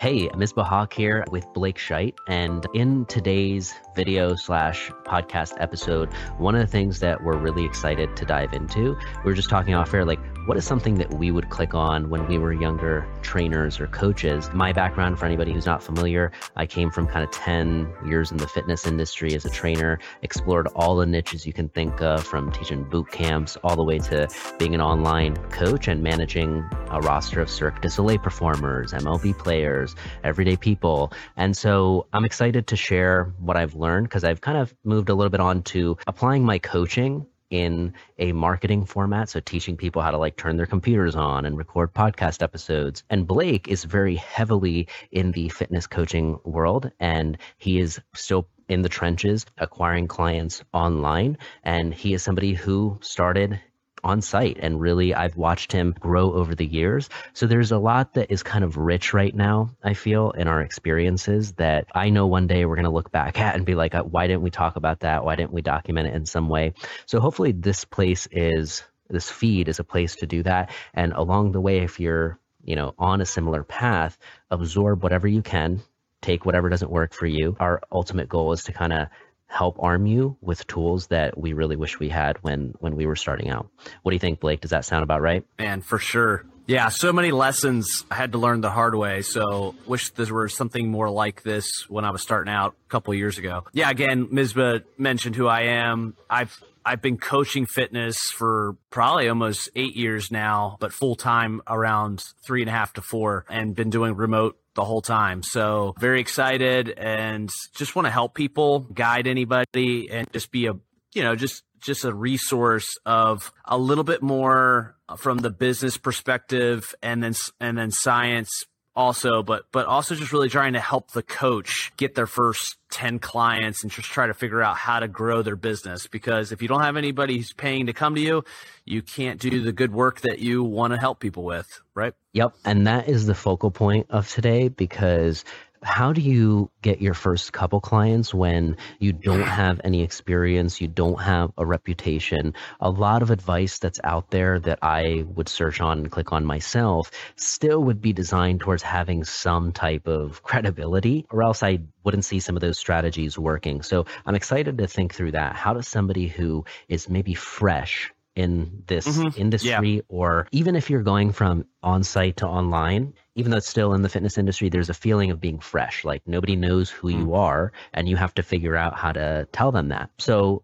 Hey, Misbah Hawk here with Blake Scheit. And in today's video slash podcast episode, one of the things that we're really excited to dive into, we were just talking off air, like what is something that we would click on when we were younger trainers or coaches? My background, for anybody who's not familiar, I came from kind of 10 years in the fitness industry as a trainer, explored all the niches you can think of from teaching boot camps all the way to being an online coach and managing a roster of Cirque du Soleil performers, MLB players, everyday people. And so I'm excited to share what I've learned because I've kind of moved a little bit on to applying my coaching in a marketing format. So teaching people how to like turn their computers on and record podcast episodes. And Blake is very heavily in the fitness coaching world and he is still in the trenches acquiring clients online. And he is somebody who started on site and really I've watched him grow over the years. So there's a lot that is kind of rich right now, I feel, in our experiences that I know one day we're going to look back at and be like, uh, why didn't we talk about that? Why didn't we document it in some way? So hopefully this place is this feed is a place to do that and along the way if you're you know on a similar path absorb whatever you can take whatever doesn't work for you our ultimate goal is to kind of help arm you with tools that we really wish we had when when we were starting out. What do you think, Blake? Does that sound about right? Man, for sure. Yeah, so many lessons I had to learn the hard way. So wish there were something more like this when I was starting out a couple years ago. Yeah, again, Misbah mentioned who I am. I've I've been coaching fitness for probably almost eight years now, but full time around three and a half to four, and been doing remote the whole time. So very excited and just want to help people, guide anybody, and just be a you know just just a resource of a little bit more from the business perspective and then and then science also, but but also just really trying to help the coach get their first 10 clients and just try to figure out how to grow their business because if you don't have anybody who's paying to come to you, you can't do the good work that you want to help people with, right? Yep, and that is the focal point of today because how do you get your first couple clients when you don't have any experience, you don't have a reputation? A lot of advice that's out there that I would search on and click on myself still would be designed towards having some type of credibility, or else I wouldn't see some of those strategies working. So I'm excited to think through that. How does somebody who is maybe fresh in this mm-hmm. industry yeah. or even if you're going from on site to online even though it's still in the fitness industry there's a feeling of being fresh like nobody knows who you mm. are and you have to figure out how to tell them that so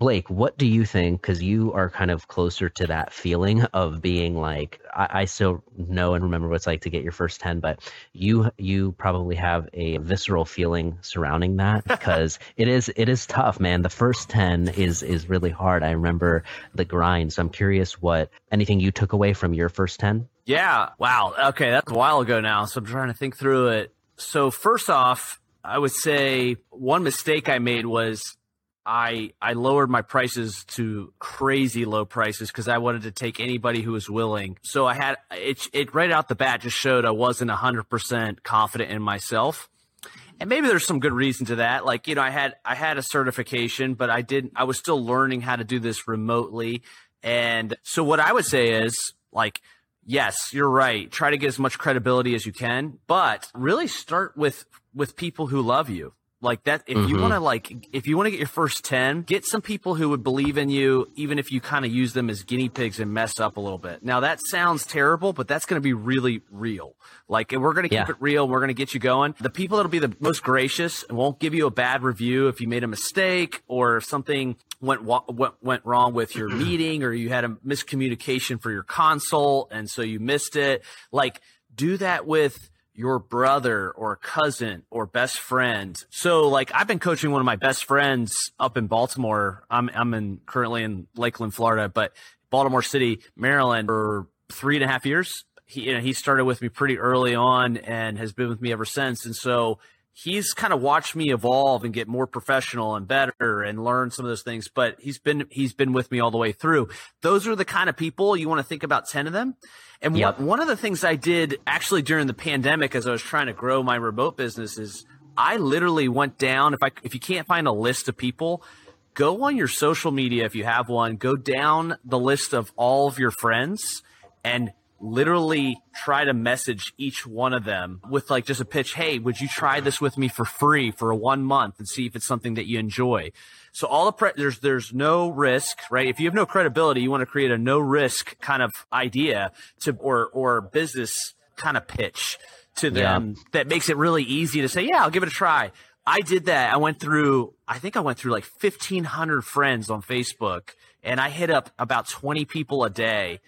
Blake, what do you think? Because you are kind of closer to that feeling of being like, I, I, still know and remember what it's like to get your first ten, but you you probably have a visceral feeling surrounding that because it is it is tough, man. The first ten is is really hard. I remember the grind. So I'm curious what anything you took away from your first ten. Yeah. Wow. Okay, that's a while ago now. So I'm trying to think through it. So first off, I would say one mistake I made was I I lowered my prices to crazy low prices because I wanted to take anybody who was willing. So I had it it right out the bat just showed I wasn't hundred percent confident in myself. And maybe there's some good reason to that. Like, you know, I had I had a certification, but I didn't I was still learning how to do this remotely. And so what I would say is like yes, you're right. Try to get as much credibility as you can, but really start with with people who love you like that, if mm-hmm. you want to like, if you want to get your first 10, get some people who would believe in you, even if you kind of use them as guinea pigs and mess up a little bit. Now that sounds terrible, but that's going to be really real. Like we're going to keep yeah. it real. We're going to get you going. The people that'll be the most gracious and won't give you a bad review if you made a mistake or if something went, went, went wrong with your meeting or you had a miscommunication for your consult. And so you missed it. Like do that with, your brother or cousin or best friend. So like I've been coaching one of my best friends up in Baltimore. I'm I'm in currently in Lakeland, Florida, but Baltimore City, Maryland for three and a half years. He you know, he started with me pretty early on and has been with me ever since. And so he's kind of watched me evolve and get more professional and better and learn some of those things but he's been he's been with me all the way through those are the kind of people you want to think about 10 of them and yep. one, one of the things i did actually during the pandemic as i was trying to grow my remote business is i literally went down if i if you can't find a list of people go on your social media if you have one go down the list of all of your friends and literally try to message each one of them with like just a pitch. Hey, would you try this with me for free for a one month and see if it's something that you enjoy? So all the pre- there's there's no risk, right? If you have no credibility, you want to create a no risk kind of idea to or or business kind of pitch to them yeah. that makes it really easy to say, yeah, I'll give it a try. I did that. I went through, I think I went through like 1500 friends on Facebook and I hit up about 20 people a day.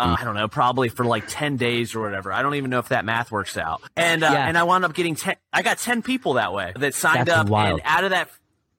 Uh, I don't know, probably for like 10 days or whatever. I don't even know if that math works out. And, uh, yeah. and I wound up getting 10, I got 10 people that way that signed That's up. Wild. And out of that,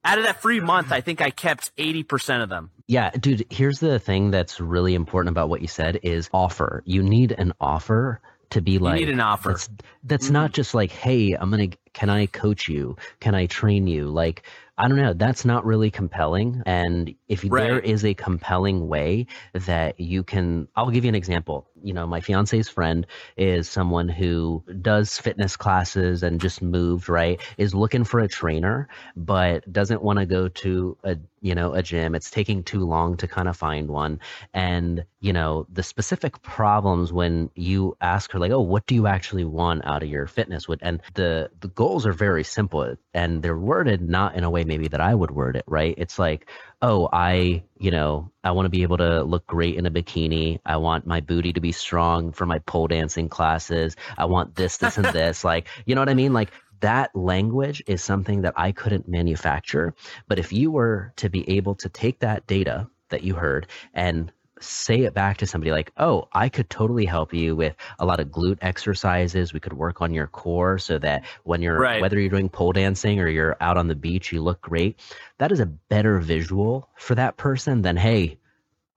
out of that free month, I think I kept 80% of them. Yeah, dude, here's the thing that's really important about what you said is offer. You need an offer to be like you need an offer. That's, that's mm-hmm. not just like, hey, I'm gonna can I coach you? Can I train you? Like I don't know. That's not really compelling. And if right. there is a compelling way that you can, I'll give you an example. You know, my fiance's friend is someone who does fitness classes and just moved, right? Is looking for a trainer, but doesn't want to go to a, you know, a gym. It's taking too long to kind of find one. And, you know, the specific problems when you ask her, like, oh, what do you actually want out of your fitness? And the, the goals are very simple and they're worded not in a way maybe that I would word it, right? It's like, oh, I, you know, I want to be able to look great in a bikini. I want my booty to be strong for my pole dancing classes. I want this, this, and this. Like, you know what I mean? Like, that language is something that I couldn't manufacture. But if you were to be able to take that data that you heard and say it back to somebody like, oh, I could totally help you with a lot of glute exercises. We could work on your core so that when you're, right. whether you're doing pole dancing or you're out on the beach, you look great. That is a better visual for that person than, hey,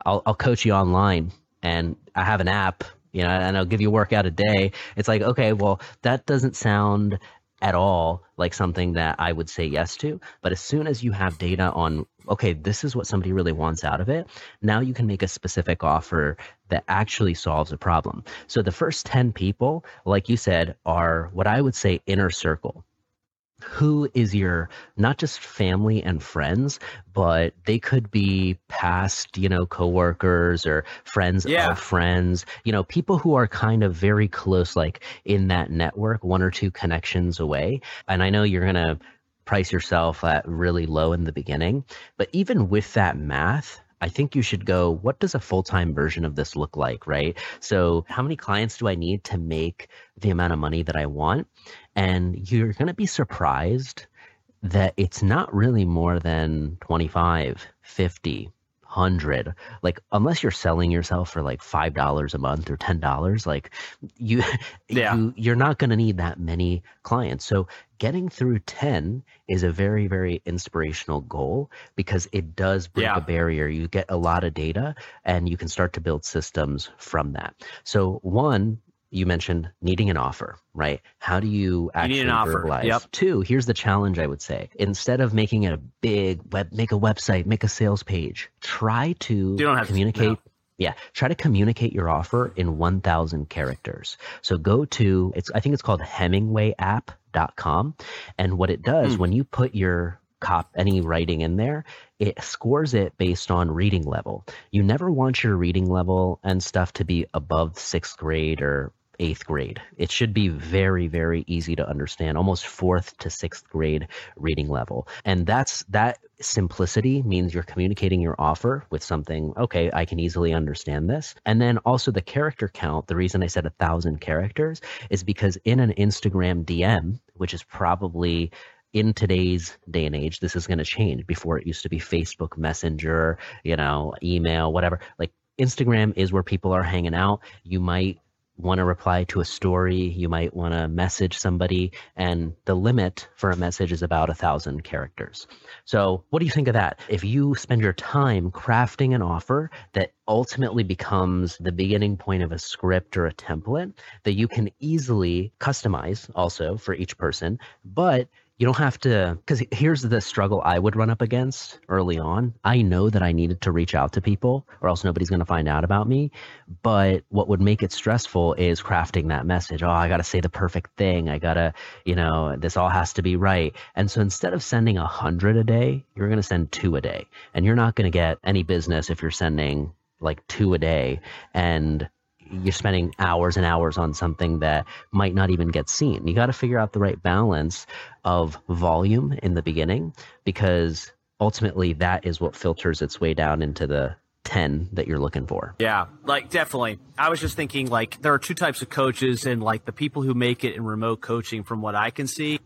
I'll, I'll coach you online and I have an app, you know, and I'll give you a workout a day. It's like, okay, well, that doesn't sound at all like something that I would say yes to. But as soon as you have data on, okay, this is what somebody really wants out of it, now you can make a specific offer that actually solves a problem. So the first 10 people, like you said, are what I would say inner circle who is your not just family and friends but they could be past you know coworkers or friends yeah. of friends you know people who are kind of very close like in that network one or two connections away and i know you're going to price yourself at really low in the beginning but even with that math I think you should go, what does a full time version of this look like, right? So, how many clients do I need to make the amount of money that I want? And you're going to be surprised that it's not really more than 25, 50, 100 like unless you're selling yourself for like five dollars a month or ten dollars like you, yeah. you you're not going to need that many clients so getting through 10 is a very very inspirational goal because it does break yeah. a barrier you get a lot of data and you can start to build systems from that so one you mentioned needing an offer, right? How do you actually you verbalize? Yep. Two, here's the challenge I would say. Instead of making it a big web, make a website, make a sales page, try to you don't have communicate. To, no. Yeah, try to communicate your offer in 1,000 characters. So go to, it's, I think it's called HemingwayApp.com. And what it does, mm. when you put your cop any writing in there, it scores it based on reading level. You never want your reading level and stuff to be above sixth grade or eighth grade. It should be very, very easy to understand, almost fourth to sixth grade reading level. And that's that simplicity means you're communicating your offer with something, okay, I can easily understand this. And then also the character count, the reason I said a thousand characters is because in an Instagram DM, which is probably in today's day and age, this is going to change. Before it used to be Facebook Messenger, you know, email, whatever. Like Instagram is where people are hanging out. You might want to reply to a story, you might want to message somebody, and the limit for a message is about a thousand characters. So, what do you think of that? If you spend your time crafting an offer that ultimately becomes the beginning point of a script or a template that you can easily customize also for each person, but you don't have to because here's the struggle i would run up against early on. I know that i needed to reach out to people or else nobody's going to find out about me. But what would make it stressful is crafting that message. Oh i got to say the perfect thing. I got to you know this all has to be right. And so instead of sending a hundred a day you're going to send two a day. And you're not going to get any business if you're sending like two a day. And you're spending hours and hours on something that might not even get seen. You got to figure out the right balance of volume in the beginning because ultimately that is what filters its way down into the 10 that you're looking for. Yeah, like definitely. I was just thinking like there are two types of coaches and like the people who make it in remote coaching from what I can see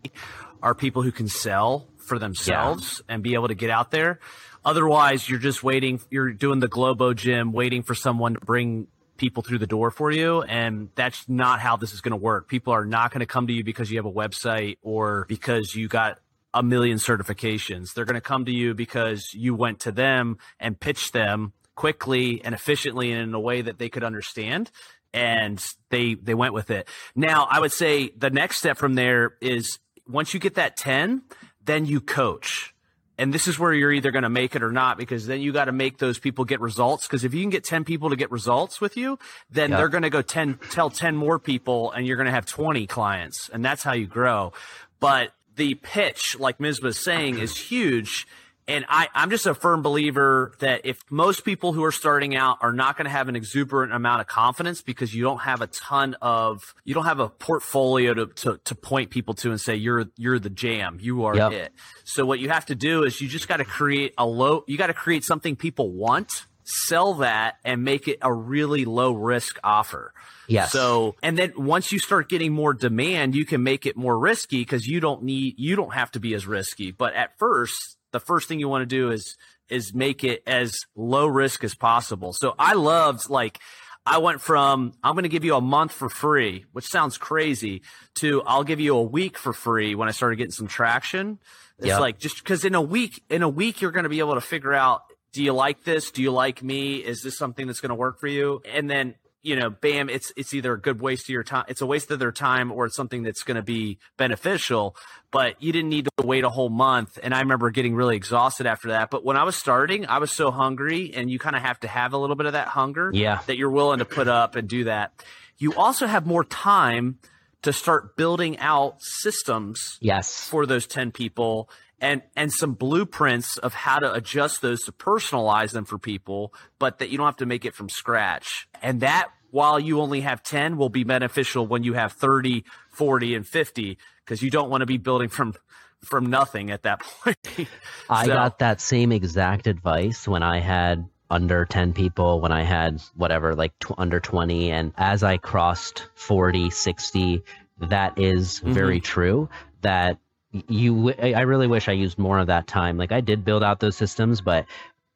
are people who can sell for themselves yeah. and be able to get out there. Otherwise, you're just waiting you're doing the Globo gym waiting for someone to bring people through the door for you and that's not how this is going to work. People are not going to come to you because you have a website or because you got a million certifications. They're going to come to you because you went to them and pitched them quickly and efficiently and in a way that they could understand and they they went with it. Now, I would say the next step from there is once you get that 10, then you coach. And this is where you're either going to make it or not because then you got to make those people get results because if you can get 10 people to get results with you, then they're going to go 10 tell 10 more people and you're going to have 20 clients and that's how you grow. But the pitch like Ms. was saying is huge and I, I'm just a firm believer that if most people who are starting out are not going to have an exuberant amount of confidence because you don't have a ton of, you don't have a portfolio to, to, to point people to and say, you're, you're the jam. You are yep. it. So what you have to do is you just got to create a low, you got to create something people want, sell that and make it a really low risk offer. Yes. So, and then once you start getting more demand, you can make it more risky because you don't need, you don't have to be as risky. But at first, the first thing you want to do is is make it as low risk as possible. So I loved like I went from I'm going to give you a month for free, which sounds crazy, to I'll give you a week for free when I started getting some traction. It's yep. like just because in a week, in a week, you're going to be able to figure out do you like this? Do you like me? Is this something that's going to work for you? And then you know, bam, it's it's either a good waste of your time, it's a waste of their time, or it's something that's going to be beneficial. But you didn't need to wait a whole month. And I remember getting really exhausted after that. But when I was starting, I was so hungry, and you kind of have to have a little bit of that hunger, yeah, that you're willing to put up and do that. You also have more time to start building out systems, yes, for those ten people and and some blueprints of how to adjust those to personalize them for people, but that you don't have to make it from scratch. And that while you only have 10 will be beneficial when you have 30, 40 and 50 because you don't want to be building from from nothing at that point. I got that same exact advice when I had under 10 people when I had whatever like t- under 20 and as I crossed 40 60 that is mm-hmm. very true that you i really wish i used more of that time. Like i did build out those systems but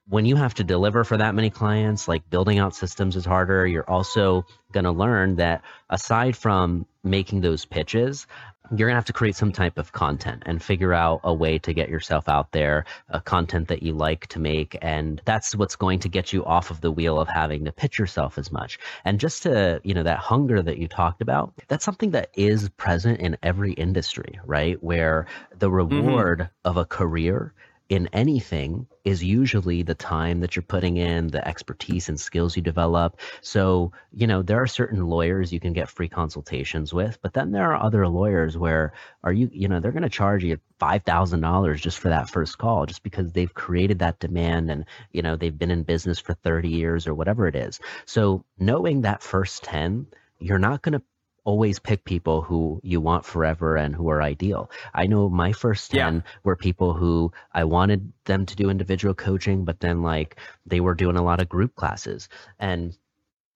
when you have to deliver for that many clients like building out systems is harder. You're also going to learn that aside from making those pitches you're going to have to create some type of content and figure out a way to get yourself out there, a content that you like to make. And that's what's going to get you off of the wheel of having to pitch yourself as much. And just to, you know, that hunger that you talked about, that's something that is present in every industry, right? Where the mm-hmm. reward mm-hmm. of a career in anything is usually the time that you're putting in, the expertise and skills you develop. So, you know, there are certain lawyers you can get free consultations with, but then there are other lawyers where are you, you know, they're going to charge you $5,000 just for that first call just because they've created that demand and, you know, they've been in business for 30 years or whatever it is. So, knowing that first 10, you're not going to always pick people who you want forever and who are ideal. I know my first 10 yeah. were people who I wanted them to do individual coaching, but then like they were doing a lot of group classes. And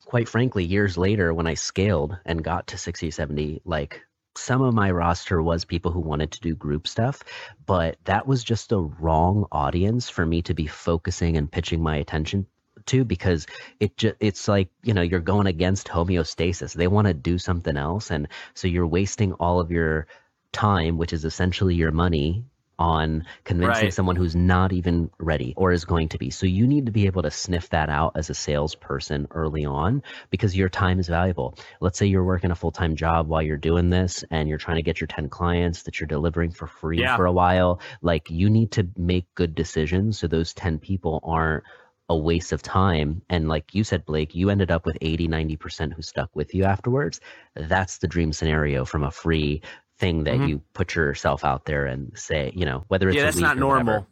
quite frankly, years later, when I scaled and got to 60, 70, like some of my roster was people who wanted to do group stuff, but that was just a wrong audience for me to be focusing and pitching my attention too because it just it's like you know you're going against homeostasis they want to do something else and so you're wasting all of your time which is essentially your money on convincing right. someone who's not even ready or is going to be. So you need to be able to sniff that out as a salesperson early on because your time is valuable. Let's say you're working a full-time job while you're doing this and you're trying to get your 10 clients that you're delivering for free yeah. for a while. Like you need to make good decisions so those 10 people aren't a waste of time and like you said blake you ended up with 80 90% who stuck with you afterwards that's the dream scenario from a free thing that mm-hmm. you put yourself out there and say you know whether it's yeah that's not normal whatever.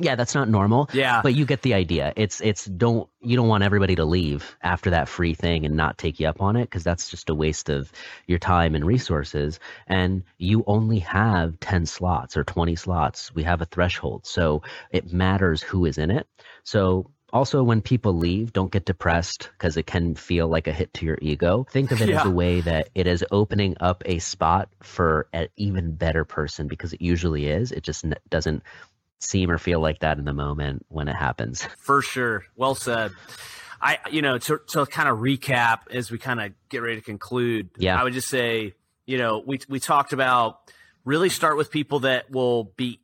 Yeah, that's not normal. Yeah. But you get the idea. It's it's don't you don't want everybody to leave after that free thing and not take you up on it because that's just a waste of your time and resources and you only have 10 slots or 20 slots. We have a threshold. So it matters who is in it. So also when people leave don't get depressed because it can feel like a hit to your ego think of it Yeah. as a way that it is opening up a spot for an even better person because it usually is it just n- doesn't seem or feel like that in the moment when it happens For sure. Well said. I, you know, to, to kind of recap as we kind of get ready to conclude, Yeah. I would just say, you know, we, we talked about really start with people that will be,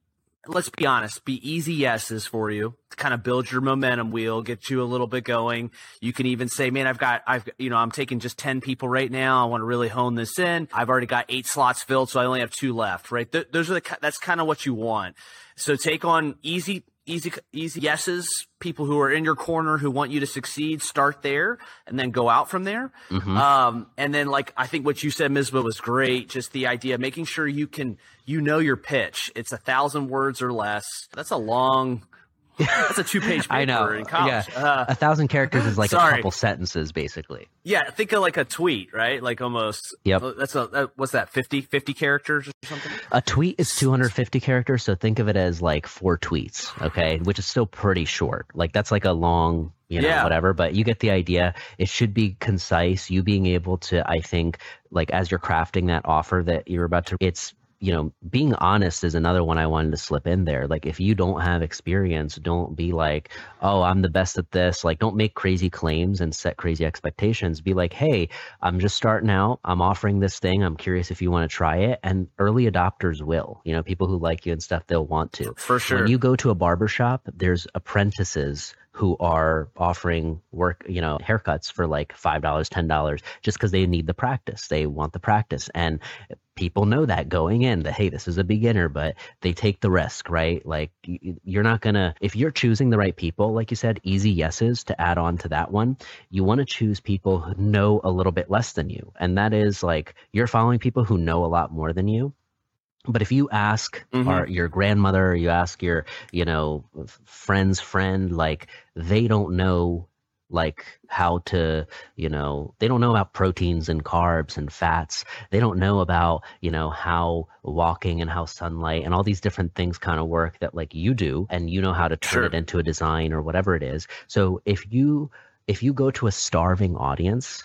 let's be honest, be easy yeses for you to kind of build your momentum wheel, get you a little bit going. You can even say, man, I've got, I've, you know, I'm taking just 10 people right now. I want to really hone this in. I've already got eight slots filled, so I only have two left, right? Th- those are the, that's kind of what you want. So take on easy, easy, easy yeses, people who are in your corner who want you to succeed, start there and then go out from there. Um, and then like, I think what you said, Misbah was great. Just the idea of making sure you can, you know, your pitch. It's a thousand words or less. That's a long, that's a two page paper i know in college. yeah Uh, a thousand characters is like a couple sentences basically yeah. Think of like a tweet, right? Like almost, Yep. that's a, that, what's that? 50, 50 characters or something? a tweet is 250 characters so think of it as like four tweets okay which is still pretty short like that's like a long you know Yeah. whatever but you get the idea it should be concise you being able to i think like as you're crafting that offer that you're about to it's you know being honest is another one i wanted to slip in there. Like if you don't have experience don't be like oh i'm the best at this. Like don't make crazy claims and set crazy expectations. Be like hey i'm just starting out. I'm offering this thing. I'm curious if you want to try it. And early adopters will you know people who like you and stuff they'll want to. For sure. when you go to a barber shop, there's apprentices who are offering work, you know, haircuts for like $5, $10 just because they need the practice. They want the practice. And people know that going in that, hey, this is a beginner, but they take the risk, right? Like you're not going to, if you're choosing the right people, like you said, easy yeses to add on to that one, you want to choose people who know a little bit less than you. And that is like you're following people who know a lot more than you. But if you ask Mhm. our, your grandmother, you ask your, you know, friend's friend, like they don't know, like how to, you know, they don't know about proteins and carbs and fats. They don't know about, you know, how walking and how sunlight and all these different things kind of work that like you do, and you know how to turn Sure. it into a design or whatever it is. So if you if you go to a starving audience,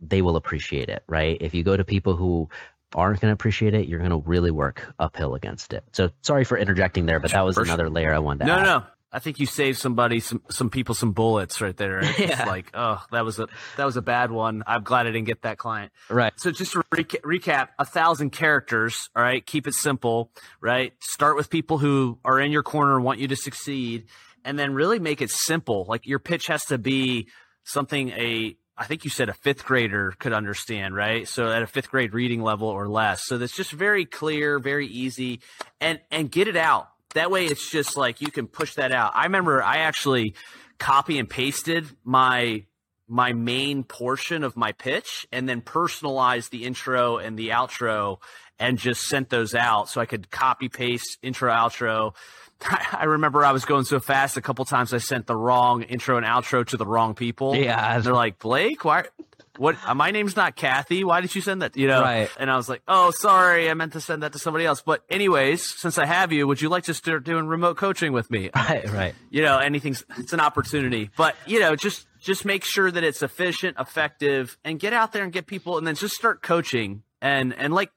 they will appreciate it, right? If you go to people who aren't going to appreciate it, you're going to really work uphill against it. So sorry for interjecting there, but that was another layer I wanted to No, add. no. I think you saved somebody some some people some bullets right there. It's Yeah. like, oh, that was a that was a bad one. I'm glad I didn't get that client. Right. So just to reca- recap, a thousand characters. All right, keep it simple. Right, start with people who are in your corner and want you to succeed, and then really make it simple. Like your pitch has to be something a I think you said a fifth grader could understand, right? So at a fifth grade reading level or less. So that's just very clear, very easy, and and get it out. That way, it's just like you can push that out. I remember I actually copy and pasted my my main portion of my pitch and then personalized the intro and the outro and just sent those out so I could copy paste intro outro. I remember I was going so fast a couple times I sent the wrong intro and outro to the wrong people. Yeah. And they're like, Blake, why what my name's not Kathy. Why did you send that? You know? Right. And I was like, Oh, sorry, I meant to send that to somebody else. But anyways, since I have you, would you like to start doing remote coaching with me? Right. Right. you know anything's it's an opportunity but you know just just make sure that it's efficient effective and get out there and get people and then just start coaching and and like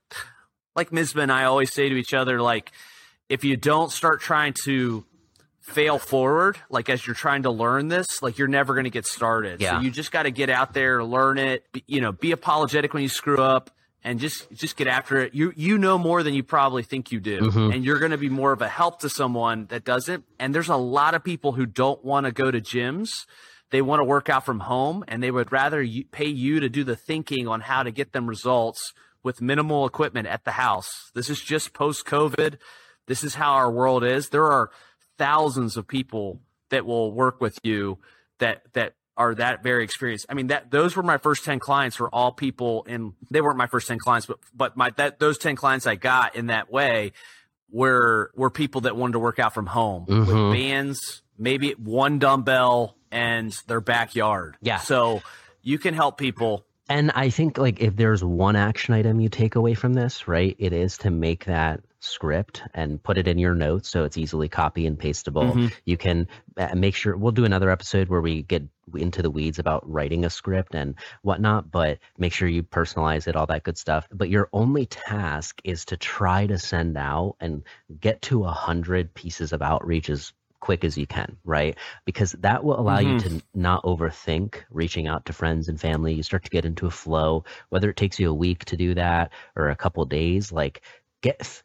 like Misbah and I always say to each other like if you don't start trying to fail forward like as you're trying to learn this like you're never going to get started. Yeah. so you just got to get out there learn it be, you know be apologetic when you screw up and just just get after it. You you know more than you probably think you do. Mhm. and you're going to be more of a help to someone that doesn't. And there's a lot of people who don't want to go to gyms. They want to work out from home and they would rather you, pay you to do the thinking on how to get them results with minimal equipment at the house this is just post covid this is how our world is there are thousands of people that will work with you that that are that very experienced. I mean that those were my first 10 clients were all people and they weren't my first 10 clients but but my that those 10 clients I got in that way were were people that wanted to work out from home Mhm. with bands, maybe one dumbbell and their backyard. Yeah. So you can help people. And I think like if there's one action item you take away from this, right, it is to make that script and put it in your notes so it's easily copy and pastable. Mhm. You can uh, make sure we'll do another episode where we get into the weeds about writing a script and whatnot, but make sure you personalize it, all that good stuff. But your only task is to try to send out and get to a hundred pieces of outreach as quick as you can, right? Because that will allow you to not overthink reaching out to friends and family. You start to get into a flow, whether it takes you a week to do that or a couple days, like get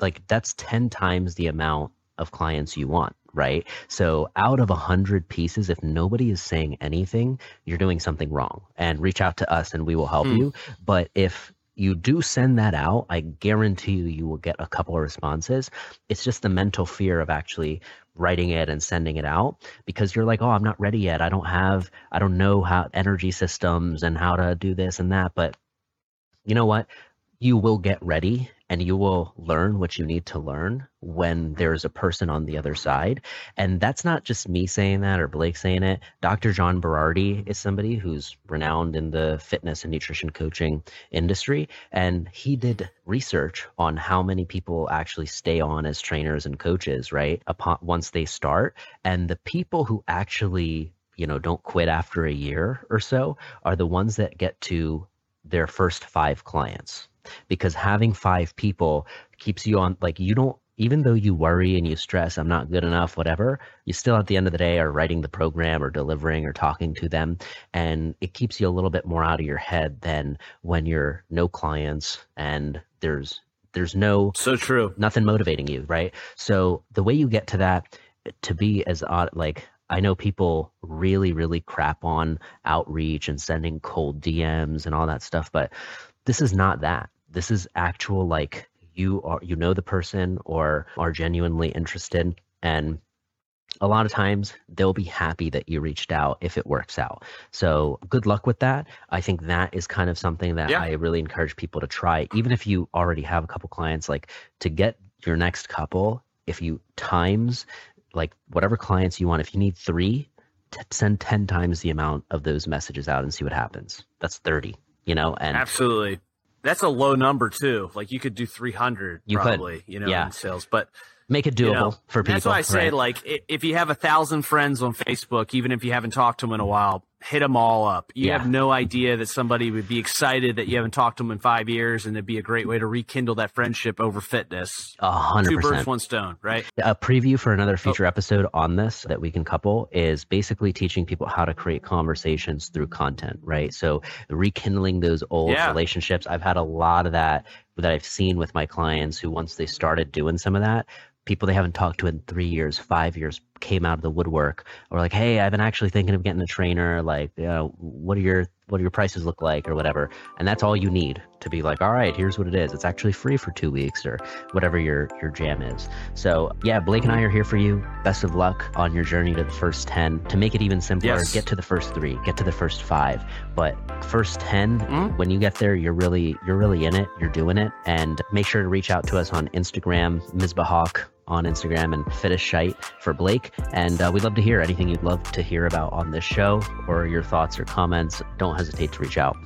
like that's 10 times the amount of clients you want right so out of a 100 pieces if nobody is saying anything you're doing something wrong and reach out to us and we will help Hmm. you but if you do send that out i guarantee you you will get a couple of responses. It's just the mental fear of actually writing it and sending it out because you're like oh i'm not ready yet. I don't have i don't know how energy systems and how to do this and that but you know what? You will get ready and you will learn what you need to learn when there's a person on the other side. And that's not just me saying that or Blake saying it. Dr. John Berardi is somebody who's renowned in the fitness and nutrition coaching industry. And he did research on how many people actually stay on as trainers and coaches, right? Upon once they start. And the people who actually, you know, don't quit after a year or so are the ones that get to their first five clients because having five people keeps you on like you don't even though you worry and you stress i'm not good enough whatever you still at the end of the day are writing the program or delivering or talking to them and it keeps you a little bit more out of your head than when you're no clients and there's there's no So true. nothing motivating you, right? So the way you get to that to be as odd, like I know people really, really crap on outreach and sending cold DMs and all that stuff, but this is not that. This is actual like you are you know the person or are genuinely interested and a lot of times they'll be happy that you reached out if it works out. So good luck with that. I think that is kind of something that Yeah. I really encourage people to try, even if you already have a couple clients, like to get your next couple, if you times like whatever clients you want, if you need three, t- send 10 times the amount of those messages out and see what happens. That's 30, you know, and Absolutely. That's a low number too. Like you could do 300 You could. probably, you know, Yeah. in sales, but make it you doable know, for people. That's why I say, right? like, if you have a thousand friends on Facebook, even if you haven't talked to them in a while, hit them all up. You Yeah. have no idea that somebody would be excited that you haven't talked to them in five years, and it'd be a great way to rekindle that friendship over fitness. A hundred percent. Two birds, one stone, right? A preview for Oh. another future episode on this that we can couple is basically teaching people how to create conversations through content, right? So rekindling those old Yeah. relationships. I've had a lot of that that I've seen with my clients who once they started doing some of that, people they haven't talked to in three years, five years came out of the woodwork or like, hey, I've been actually thinking of getting a trainer. Like, you know, what are your what do your prices look like or whatever? And that's all you need to be like, all right, here's what it is. It's actually free for two weeks or whatever your your jam is. So yeah, Blake and I are here for you. Best of luck on your journey to the first ten. To make it even simpler, Yes. get to the first three, get to the first five. But first 10 Mhm. when you get there, you're really you're really in it. You're doing it. And make sure to reach out to us on Instagram, Ms. Bahawk on Instagram and Fittest Shite for Blake. And uh, we'd love to hear anything you'd love to hear about on this show or your thoughts or comments. Don't hesitate to reach out.